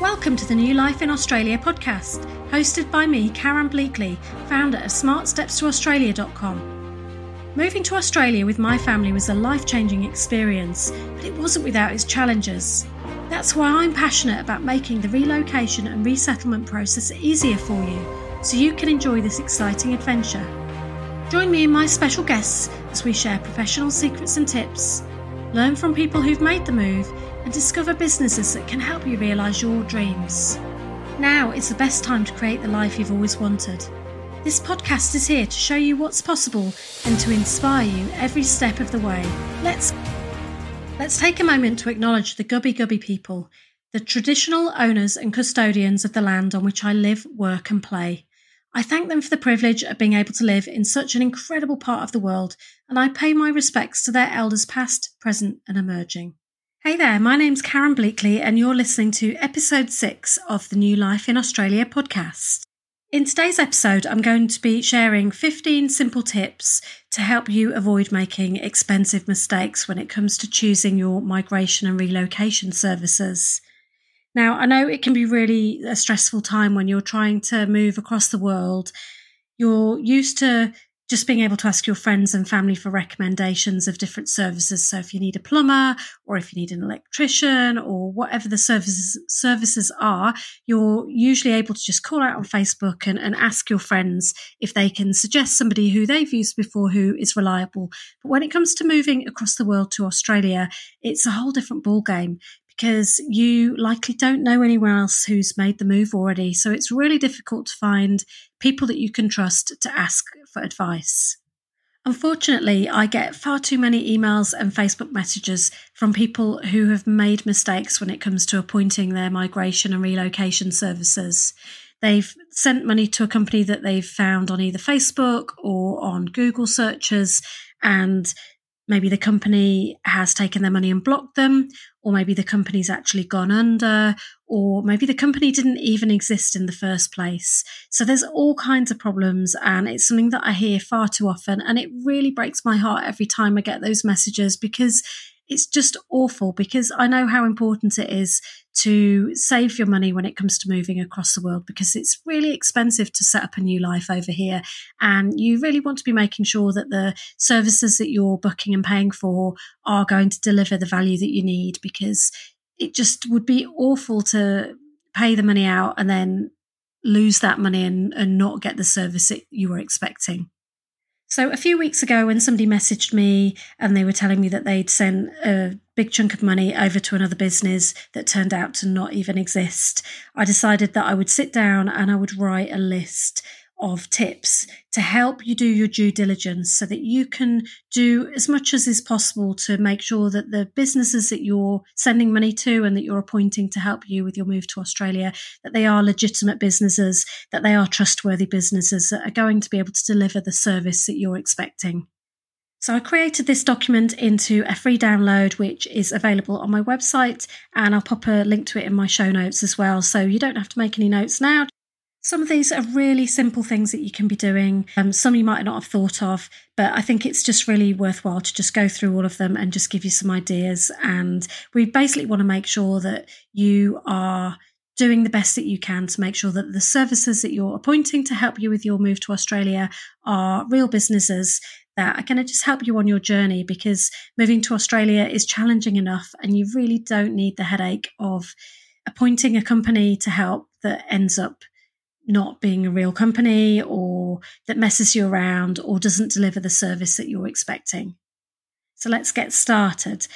Welcome to the New Life in Australia podcast, hosted by me, Karen Bleakley, founder of SmartStepsToAustralia.com. Moving to Australia with my family was a life changing experience, but it wasn't without its challenges. That's why I'm passionate about making the relocation and resettlement process easier for you so you can enjoy this exciting adventure. Join me and my special guests as we share professional secrets and tips, learn from people who've made the move, and discover businesses that can help you realise your dreams. Now is the best time to create the life you've always wanted. This podcast is here to show you what's possible and to inspire you every step of the way. Let's Let's take a moment to acknowledge the Gubbi Gubbi people, the traditional owners and custodians of the land on which I live, work, and play. I thank them for the privilege of being able to live in such an incredible part of the world, and I pay my respects to their elders past, present, and emerging. Hey there, my name's Karen Bleakley, and you're listening to episode six of the New Life in Australia podcast. In today's episode, I'm going to be sharing 15 simple tips to help you avoid making expensive mistakes when it comes to choosing your migration and relocation services. Now, I know it can be really a stressful time when you're trying to move across the world. You're used to just being able to ask your friends and family for recommendations of different services. So if you need a plumber or if you need an electrician or whatever the services services are, you're usually able to just call out on Facebook and, and ask your friends if they can suggest somebody who they've used before who is reliable. But when it comes to moving across the world to Australia, it's a whole different ballgame because you likely don't know anyone else who's made the move already. So it's really difficult to find people that you can trust to ask for advice. Unfortunately, I get far too many emails and Facebook messages from people who have made mistakes when it comes to appointing their migration and relocation services. They've sent money to a company that they've found on either Facebook or on Google searches, and maybe the company has taken their money and blocked them, or maybe the company's actually gone under, or maybe the company didn't even exist in the first place. So there's all kinds of problems, and it's something that I hear far too often. And it really breaks my heart every time I get those messages because it's just awful because I know how important it is to save your money when it comes to moving across the world because it's really expensive to set up a new life over here. And you really want to be making sure that the services that you're booking and paying for are going to deliver the value that you need because it just would be awful to pay the money out and then lose that money and, and not get the service that you were expecting. So, a few weeks ago, when somebody messaged me and they were telling me that they'd sent a big chunk of money over to another business that turned out to not even exist, I decided that I would sit down and I would write a list of tips to help you do your due diligence so that you can do as much as is possible to make sure that the businesses that you're sending money to and that you're appointing to help you with your move to Australia that they are legitimate businesses that they are trustworthy businesses that are going to be able to deliver the service that you're expecting so I created this document into a free download, which is available on my website, and I'll pop a link to it in my show notes as well. So you don't have to make any notes now. Some of these are really simple things that you can be doing. Um, some you might not have thought of, but I think it's just really worthwhile to just go through all of them and just give you some ideas. And we basically want to make sure that you are doing the best that you can to make sure that the services that you're appointing to help you with your move to Australia are real businesses that are going to just help you on your journey because moving to Australia is challenging enough and you really don't need the headache of appointing a company to help that ends up not being a real company or that messes you around or doesn't deliver the service that you're expecting. So let's get started.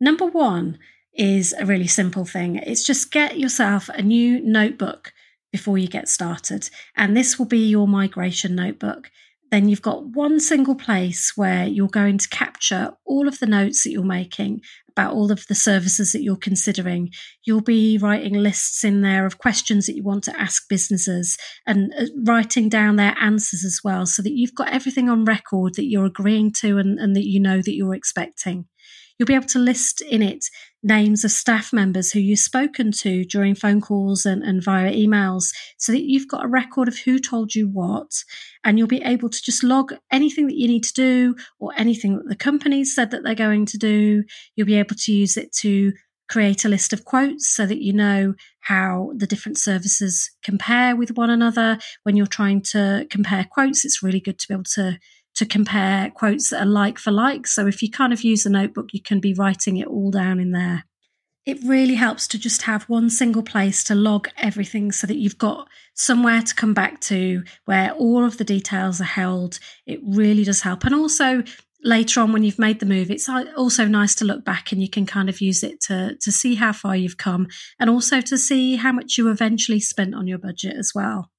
Number one is a really simple thing. It's just get yourself a new notebook before you get started. And this will be your migration notebook then you've got one single place where you're going to capture all of the notes that you're making about all of the services that you're considering. You'll be writing lists in there of questions that you want to ask businesses and uh, writing down their answers as well so that you've got everything on record that you're agreeing to and, and that you know that you're expecting. You'll be able to list in it names of staff members who you've spoken to during phone calls and, and via emails so that you've got a record of who told you what. And you'll be able to just log anything that you need to do or anything that the company said that they're going to do. You'll be able to use it to create a list of quotes so that you know how the different services compare with one another. When you're trying to compare quotes, it's really good to be able to to compare quotes that are like for like. So if you kind of use a notebook, you can be writing it all down in there. It really helps to just have one single place to log everything so that you've got somewhere to come back to where all of the details are held. It really does help. And also, later on when you've made the move it's also nice to look back and you can kind of use it to to see how far you've come and also to see how much you eventually spent on your budget as well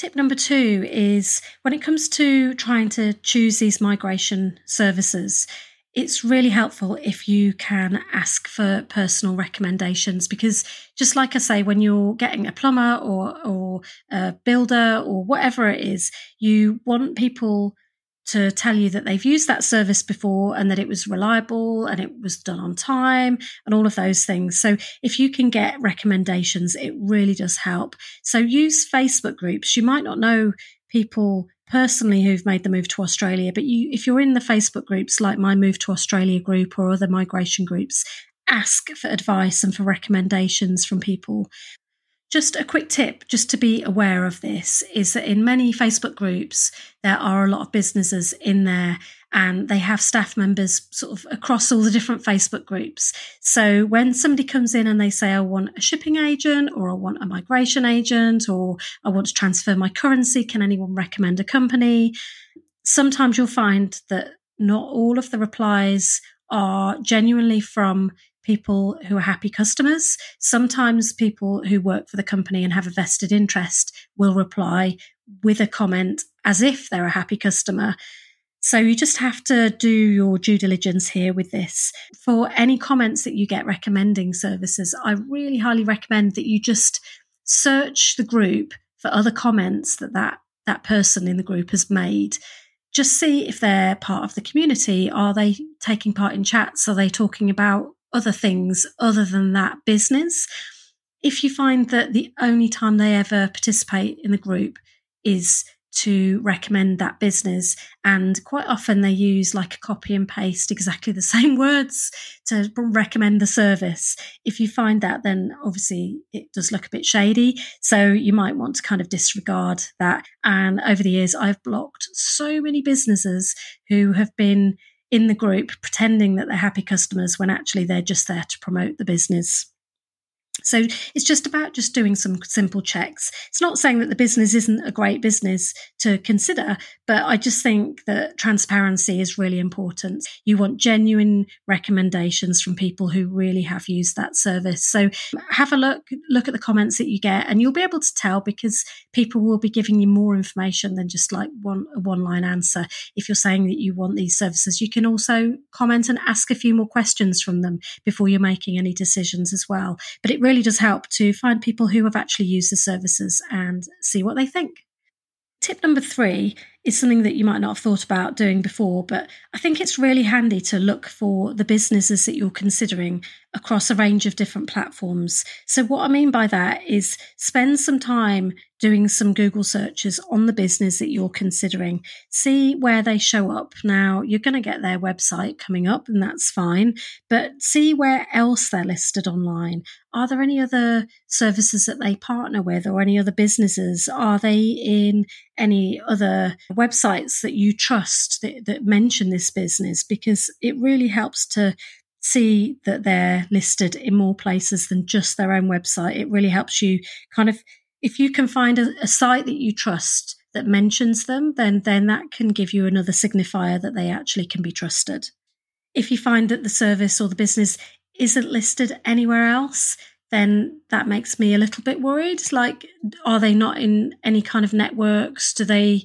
Tip number two is when it comes to trying to choose these migration services, it's really helpful if you can ask for personal recommendations because just like I say, when you're getting a plumber or, or a builder or whatever it is, you want people to tell you that they've used that service before and that it was reliable and it was done on time and all of those things. So if you can get recommendations, it really does help. So use Facebook groups. You might not know people personally who've made the move to Australia, but you, if you're in the Facebook groups like my move to Australia group or other migration groups, ask for advice and for recommendations from people just a quick tip, just to be aware of this, is that in many Facebook groups, there are a lot of businesses in there and they have staff members sort of across all the different Facebook groups. So when somebody comes in and they say, I want a shipping agent or I want a migration agent or I want to transfer my currency, can anyone recommend a company? Sometimes you'll find that not all of the replies are genuinely from people who are happy customers. Sometimes people who work for the company and have a vested interest will reply with a comment as if they're a happy customer. So you just have to do your due diligence here with this. For any comments that you get recommending services, I really highly recommend that you just search the group for other comments that that, that person in the group has made just see if they're part of the community. Are they taking part in chats? Are they talking about other things other than that business. If you find that the only time they ever participate in the group is to recommend that business. And quite often they use like a copy and paste exactly the same words to recommend the service. If you find that, then obviously it does look a bit shady. So you might want to kind of disregard that. And over the years, I've blocked so many businesses who have been in the group pretending that they're happy customers when actually they're just there to promote the business. So it's just about just doing some simple checks. It's not saying that the business isn't a great business to consider, but I just think that transparency is really important. You want genuine recommendations from people who really have used that service. So have a look, look at the comments that you get, and you'll be able to tell because people will be giving you more information than just like one a one line answer. If you're saying that you want these services, you can also comment and ask a few more questions from them before you're making any decisions as well. But it really really does help to find people who have actually used the services and see what they think. Tip number three is something that you might not have thought about doing before, but I think it's really handy to look for the businesses that you're considering across a range of different platforms. So, what I mean by that is spend some time doing some Google searches on the business that you're considering. See where they show up. Now, you're going to get their website coming up, and that's fine, but see where else they're listed online. Are there any other services that they partner with or any other businesses? Are they in any other websites that you trust that, that mention this business? Because it really helps to see that they're listed in more places than just their own website. It really helps you kind of, if you can find a, a, site that you trust that mentions them, then, then that can give you another signifier that they actually can be trusted. If you find that the service or the business isn't listed anywhere else, then that makes me a little bit worried. Like, are they not in any kind of networks? Do they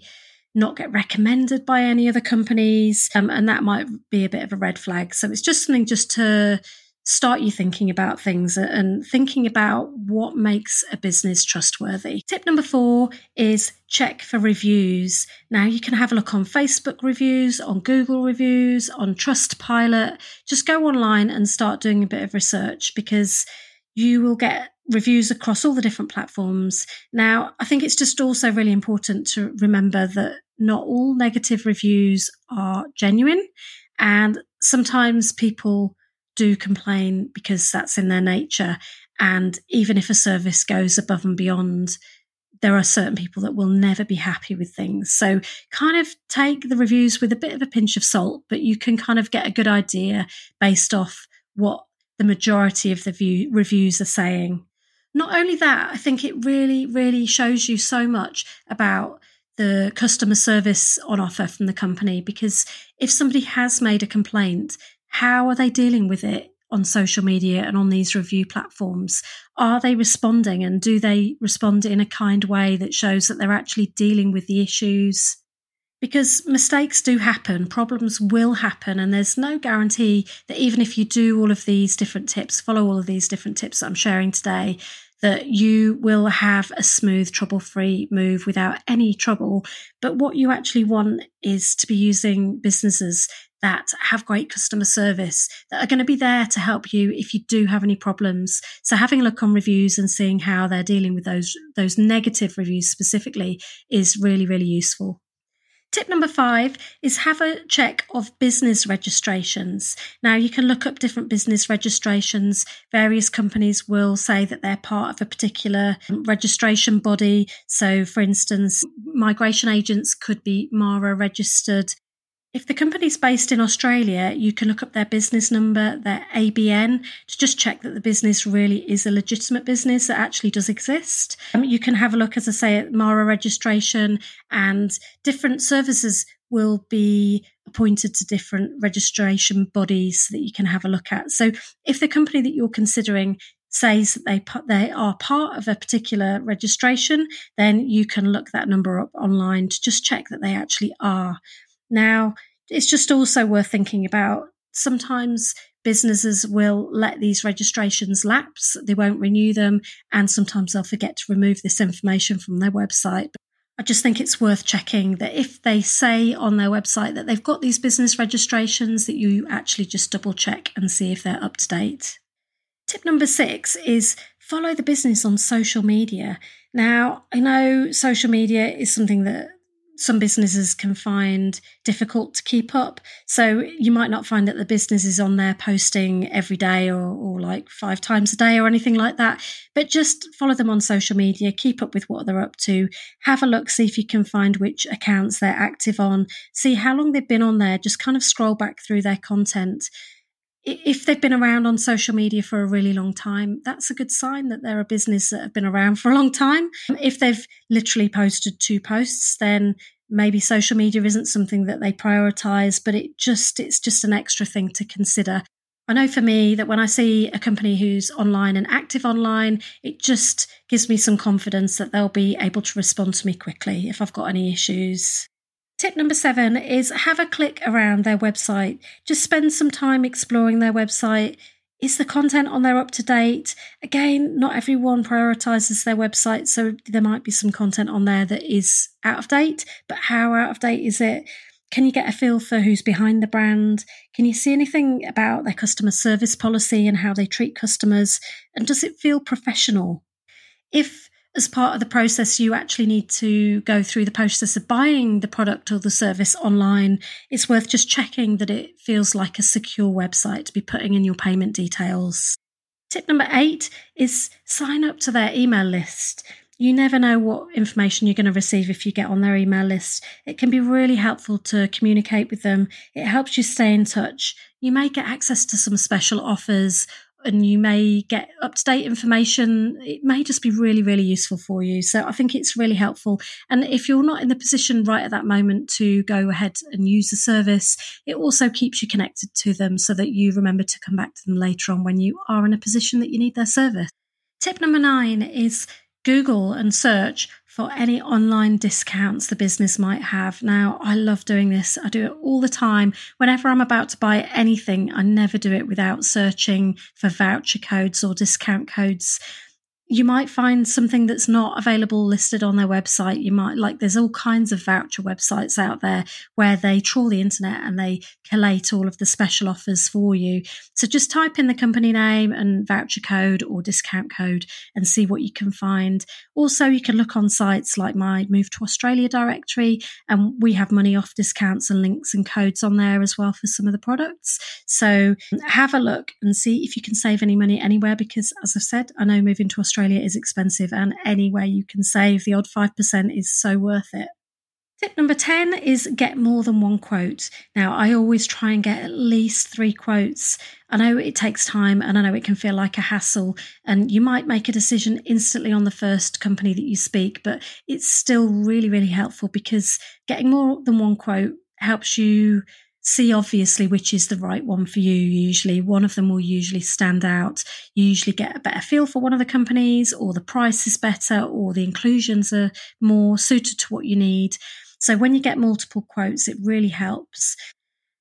not get recommended by any other companies. Um, and that might be a bit of a red flag. So it's just something just to start you thinking about things and thinking about what makes a business trustworthy. Tip number four is check for reviews. Now you can have a look on Facebook reviews, on Google reviews, on Trustpilot. Just go online and start doing a bit of research because you will get reviews across all the different platforms. Now, I think it's just also really important to remember that not all negative reviews are genuine. And sometimes people do complain because that's in their nature. And even if a service goes above and beyond, there are certain people that will never be happy with things. So kind of take the reviews with a bit of a pinch of salt, but you can kind of get a good idea based off what the majority of the view, reviews are saying. Not only that, I think it really, really shows you so much about the customer service on offer from the company because if somebody has made a complaint, how are they dealing with it on social media and on these review platforms? Are they responding and do they respond in a kind way that shows that they're actually dealing with the issues? Because mistakes do happen, problems will happen, and there's no guarantee that even if you do all of these different tips, follow all of these different tips that I'm sharing today, that you will have a smooth, trouble free move without any trouble. But what you actually want is to be using businesses that have great customer service that are going to be there to help you if you do have any problems. So having a look on reviews and seeing how they're dealing with those those negative reviews specifically is really really useful. Tip number five is have a check of business registrations. Now, you can look up different business registrations. Various companies will say that they're part of a particular um, registration body. So, for instance, migration agents could be MARA registered. If the company's based in Australia, you can look up their business number, their ABN, to just check that the business really is a legitimate business that actually does exist. Um, you can have a look, as I say, at MARA registration, and different services will be appointed to different registration bodies that you can have a look at. So, if the company that you're considering says that they they are part of a particular registration, then you can look that number up online to just check that they actually are. Now, it's just also worth thinking about. Sometimes businesses will let these registrations lapse, they won't renew them, and sometimes they'll forget to remove this information from their website. I just think it's worth checking that if they say on their website that they've got these business registrations, that you actually just double check and see if they're up to date. Tip number six is follow the business on social media. Now, I know social media is something that some businesses can find difficult to keep up. So you might not find that the business is on there posting every day or, or like five times a day or anything like that. But just follow them on social media, keep up with what they're up to, have a look, see if you can find which accounts they're active on, see how long they've been on there, just kind of scroll back through their content if they've been around on social media for a really long time, that's a good sign that they're a business that have been around for a long time. If they've literally posted two posts, then maybe social media isn't something that they prioritize, but it just it's just an extra thing to consider. I know for me that when I see a company who's online and active online, it just gives me some confidence that they'll be able to respond to me quickly if I've got any issues. Tip number seven is have a click around their website. Just spend some time exploring their website. Is the content on there up to date? Again, not everyone prioritizes their website, so there might be some content on there that is out of date, but how out of date is it? Can you get a feel for who's behind the brand? Can you see anything about their customer service policy and how they treat customers? And does it feel professional? If as part of the process, you actually need to go through the process of buying the product or the service online. It's worth just checking that it feels like a secure website to be putting in your payment details. Tip number eight is sign up to their email list. You never know what information you're going to receive if you get on their email list. It can be really helpful to communicate with them. It helps you stay in touch. You may get access to some special offers and you may get up to date information. It may just be really, really useful for you. So I think it's really helpful. And if you're not in the position right at that moment to go ahead and use the service, it also keeps you connected to them so that you remember to come back to them later on when you are in a position that you need their service. Tip number nine is Google and search for any online discounts the business might have. Now, I love doing this. I do it all the time. Whenever I'm about to buy anything, I never do it without searching for voucher codes or discount codes. You might find something that's not available listed on their website. You might like there's all kinds of voucher websites out there where they trawl the internet and they collate all of the special offers for you. So just type in the company name and voucher code or discount code and see what you can find. Also, you can look on sites like my Move to Australia directory and we have money off discounts and links and codes on there as well for some of the products. So have a look and see if you can save any money anywhere because as I've said, I know moving to Australia Australia is expensive, and anywhere you can save the odd 5% is so worth it. Tip number 10 is get more than one quote. Now, I always try and get at least three quotes. I know it takes time and I know it can feel like a hassle, and you might make a decision instantly on the first company that you speak, but it's still really, really helpful because getting more than one quote helps you see obviously which is the right one for you. Usually one of them will usually stand out. You usually get a better feel for one of the companies or the price is better or the inclusions are more suited to what you need. So when you get multiple quotes it really helps.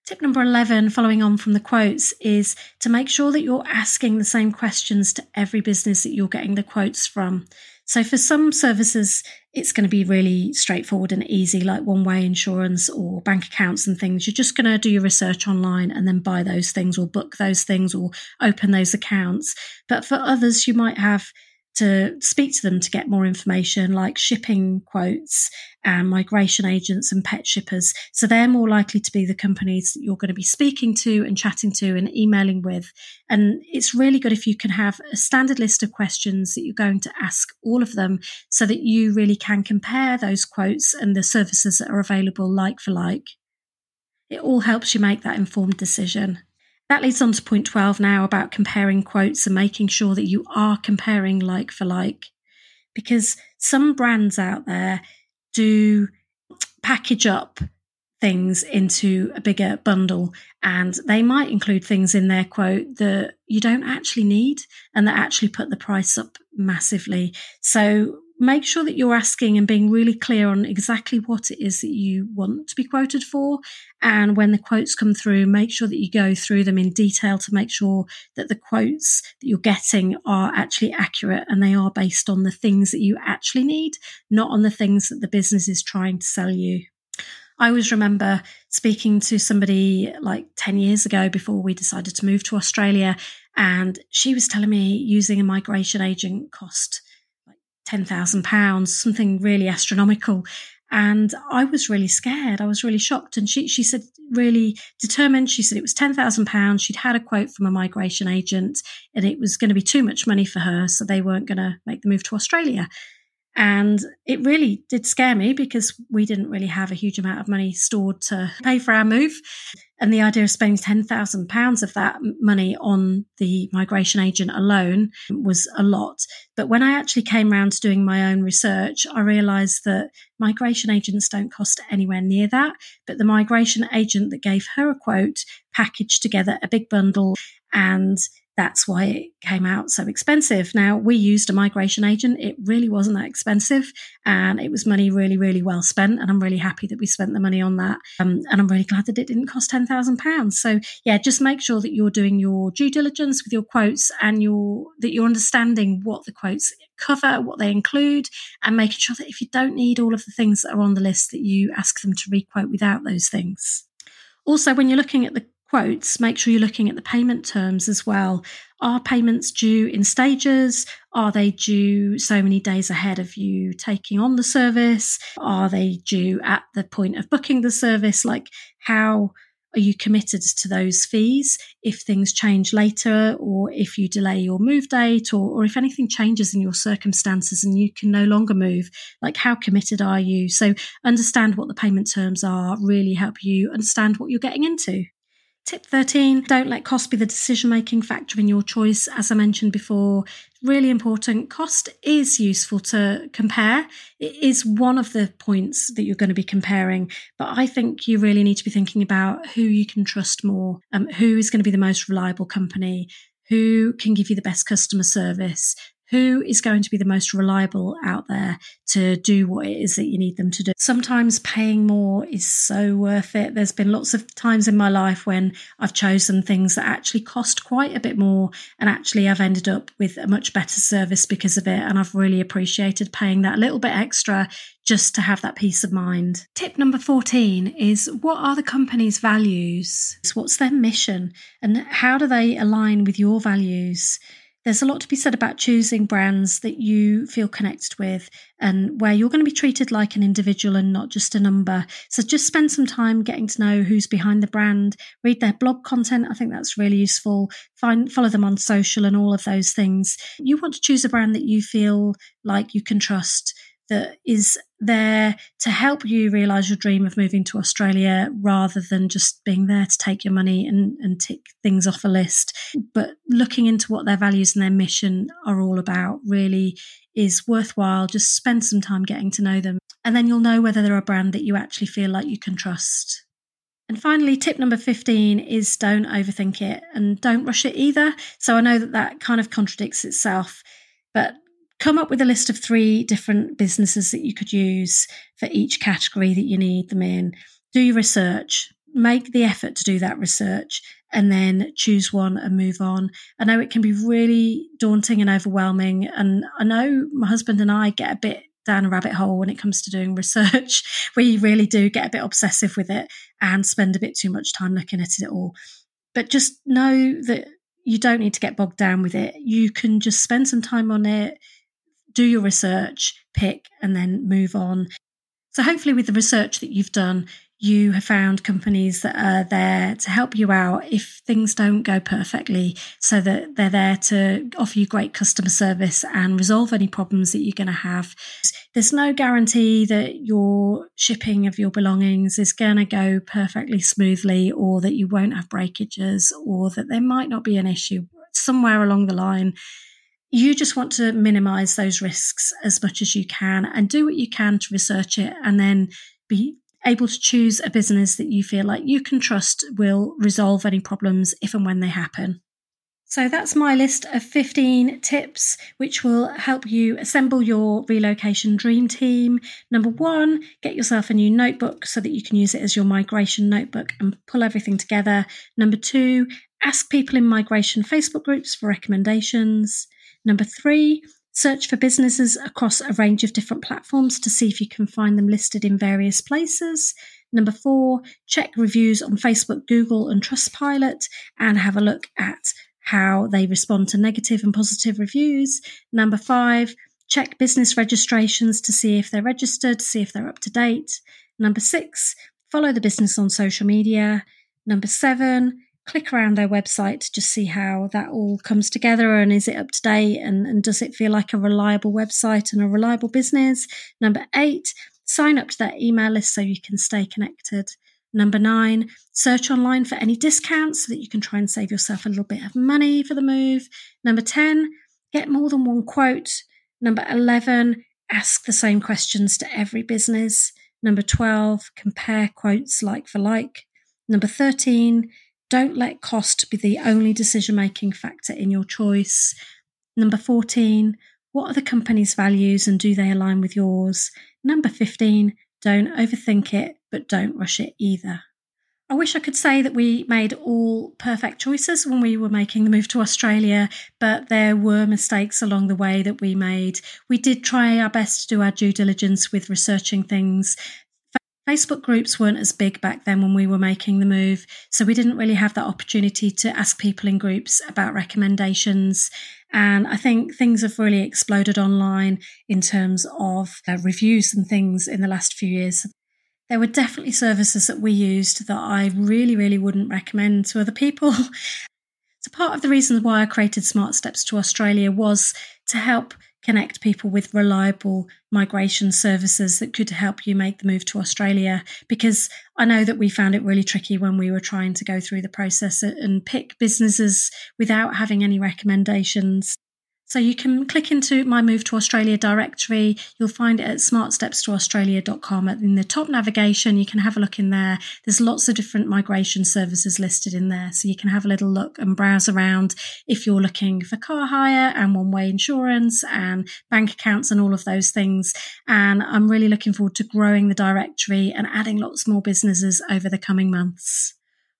Tip number 11, following on from the quotes, is to make sure that you're asking the same questions to every business that you're getting the quotes from. So for some services, it's going to be really straightforward and easy, like one way insurance or bank accounts and things. You're just going to do your research online and then buy those things or book those things or open those accounts. But for others, you might have to speak to them to get more information, like shipping quotes and migration agents and pet shippers. So they're more likely to be the companies that you're going to be speaking to and chatting to and emailing with. And it's really good if you can have a standard list of questions that you're going to ask all of them so that you really can compare those quotes and the services that are available like for like. It all helps you make that informed decision. That leads on to point 12 now about comparing quotes and making sure that you are comparing like for like. Because some brands out there do package up things into a bigger bundle and they might include things in their quote that you don't actually need and that actually put the price up massively. So make sure that you're asking and being really clear on exactly what it is that you want to be quoted for. And when the quotes come through, make sure that you go through them in detail to make sure that the quotes that you're getting are actually accurate and they are based on the things that you actually need, not on the things that the business is trying to sell you. I always remember speaking to somebody like 10 years ago before we decided to move to Australia, and she was telling me using a migration agent cost £10,000, something really astronomical. And I was really scared. I was really shocked. And she, she said, really determined. She said it was £10,000. She'd had a quote from a migration agent and it was going to be too much money for her. So they weren't going to make the move to Australia. And it really did scare me because we didn't really have a huge amount of money stored to pay for our move. And the idea of spending £10,000 of that money on the migration agent alone was a lot. But when I actually came around to doing my own research, I realised that migration agents don't cost anywhere near that. But the migration agent that gave her a quote packaged together a big bundle and that's why it came out so expensive. Now, we used a migration agent. It really wasn't that expensive and it was money really, really well spent. And I'm really happy that we spent the money on that. Um, and I'm really glad that it didn't cost £10,000. So, yeah, just make sure that you're doing your due diligence with your quotes and your, that you're understanding what the quotes cover, what they include, and making sure that if you don't need all of the things that are on the list, that you ask them to requote without those things. Also, when you're looking at the quotes, make sure you're looking at the payment terms as well. Are payments due in stages? Are they due so many days ahead of you taking on the service? Are they due at the point of booking the service? Like, how are you committed to those fees if things change later or if you delay your move date or, or if anything changes in your circumstances and you can no longer move? Like, how committed are you? So, understand what the payment terms are, really help you understand what you're getting into. Tip 13 don't let cost be the decision making factor in your choice. As I mentioned before, really important. Cost is useful to compare. It is one of the points that you're going to be comparing, but I think you really need to be thinking about who you can trust more, um, who is going to be the most reliable company, who can give you the best customer service, who is going to be the most reliable out there to do what it is that you need them to do. Sometimes paying more is so worth it. There's been lots of times in my life when I've chosen things that actually cost quite a bit more and actually I've ended up with a much better service because of it. And I've really appreciated paying that little bit extra just to have that peace of mind. Tip number 14 is what are the company's values? What's their mission? And how do they align with your values? There's a lot to be said about choosing brands that you feel connected with and where you're going to be treated like an individual and not just a number. So just spend some time getting to know who's behind the brand, read their blog content. I think that's really useful. Find follow them on social and all of those things. You want to choose a brand that you feel like you can trust that is there to help you realize your dream of moving to Australia rather than just being there to take your money and, and tick things off a list. But looking into what their values and their mission are all about really is worthwhile. Just spend some time getting to know them. And then you'll know whether they're a brand that you actually feel like you can trust. And finally, tip number 15 is don't overthink it and don't rush it either. So I know that that kind of contradicts itself, but come up with a list of three different businesses that you could use for each category that you need them in. Do your research, make the effort to do that research, and then choose one and move on. I know it can be really daunting and overwhelming. And I know my husband and I get a bit down a rabbit hole when it comes to doing research. we really do get a bit obsessive with it and spend a bit too much time looking at it all. But just know that you don't need to get bogged down with it. You can just spend some time on it do your research, pick, and then move on. So, hopefully, with the research that you've done, you have found companies that are there to help you out if things don't go perfectly, so that they're there to offer you great customer service and resolve any problems that you're going to have. There's no guarantee that your shipping of your belongings is going to go perfectly smoothly, or that you won't have breakages, or that there might not be an issue somewhere along the line you just want to minimize those risks as much as you can and do what you can to research it and then be able to choose a business that you feel like you can trust will resolve any problems if and when they happen. So that's my list of 15 tips which will help you assemble your relocation dream team. Number one, get yourself a new notebook so that you can use it as your migration notebook and pull everything together. Number two, ask people in migration Facebook groups for recommendations. Number three, search for businesses across a range of different platforms to see if you can find them listed in various places. Number four, check reviews on Facebook, Google, and Trustpilot and have a look at how they respond to negative and positive reviews. Number five, check business registrations to see if they're registered, see if they're up to date. Number six, follow the business on social media. Number seven, click around their website to just see how that all comes together and is it up to date and, and does it feel like a reliable website and a reliable business. Number eight, sign up to their email list so you can stay connected. Number nine, search online for any discounts so that you can try and save yourself a little bit of money for the move. Number 10, get more than one quote. Number 11, ask the same questions to every business. Number 12, compare quotes like for like. Number 13, don't let cost be the only decision making factor in your choice. Number 14, what are the company's values and do they align with yours? Number 15, don't overthink it, but don't rush it either. I wish I could say that we made all perfect choices when we were making the move to Australia, but there were mistakes along the way that we made. We did try our best to do our due diligence with researching things Facebook groups weren't as big back then when we were making the move, so we didn't really have that opportunity to ask people in groups about recommendations. And I think things have really exploded online in terms of uh, reviews and things in the last few years. There were definitely services that we used that I really, really wouldn't recommend to other people. so, part of the reason why I created Smart Steps to Australia was to help connect people with reliable migration services that could help you make the move to Australia. Because I know that we found it really tricky when we were trying to go through the process and pick businesses without having any recommendations. So you can click into my Move to Australia directory. You'll find it at smartstepstoaustralia.com. In the top navigation, you can have a look in there. There's lots of different migration services listed in there. So you can have a little look and browse around if you're looking for car hire and one way insurance and bank accounts and all of those things. And I'm really looking forward to growing the directory and adding lots more businesses over the coming months.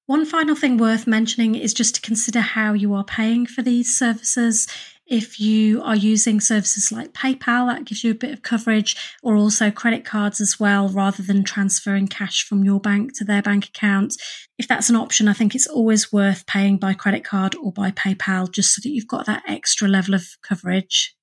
One final thing worth mentioning is just to consider how you are paying for these services. If you are using services like PayPal, that gives you a bit of coverage, or also credit cards as well, rather than transferring cash from your bank to their bank account. If that's an option, I think it's always worth paying by credit card or by PayPal just so that you've got that extra level of coverage.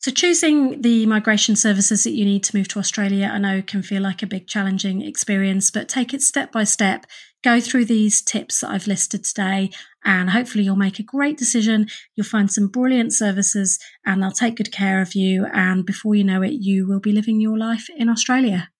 So, choosing the migration services that you need to move to Australia, I know can feel like a big challenging experience, but take it step by step. Go through these tips that I've listed today, and hopefully, you'll make a great decision. You'll find some brilliant services, and they'll take good care of you. And before you know it, you will be living your life in Australia.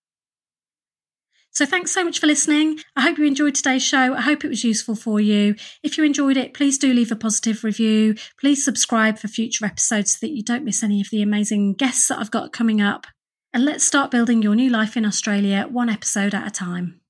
So thanks so much for listening. I hope you enjoyed today's show. I hope it was useful for you. If you enjoyed it, please do leave a positive review. Please subscribe for future episodes so that you don't miss any of the amazing guests that I've got coming up. And let's start building your new life in Australia one episode at a time.